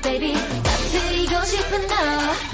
baby. 터뜨리고 싶은 너.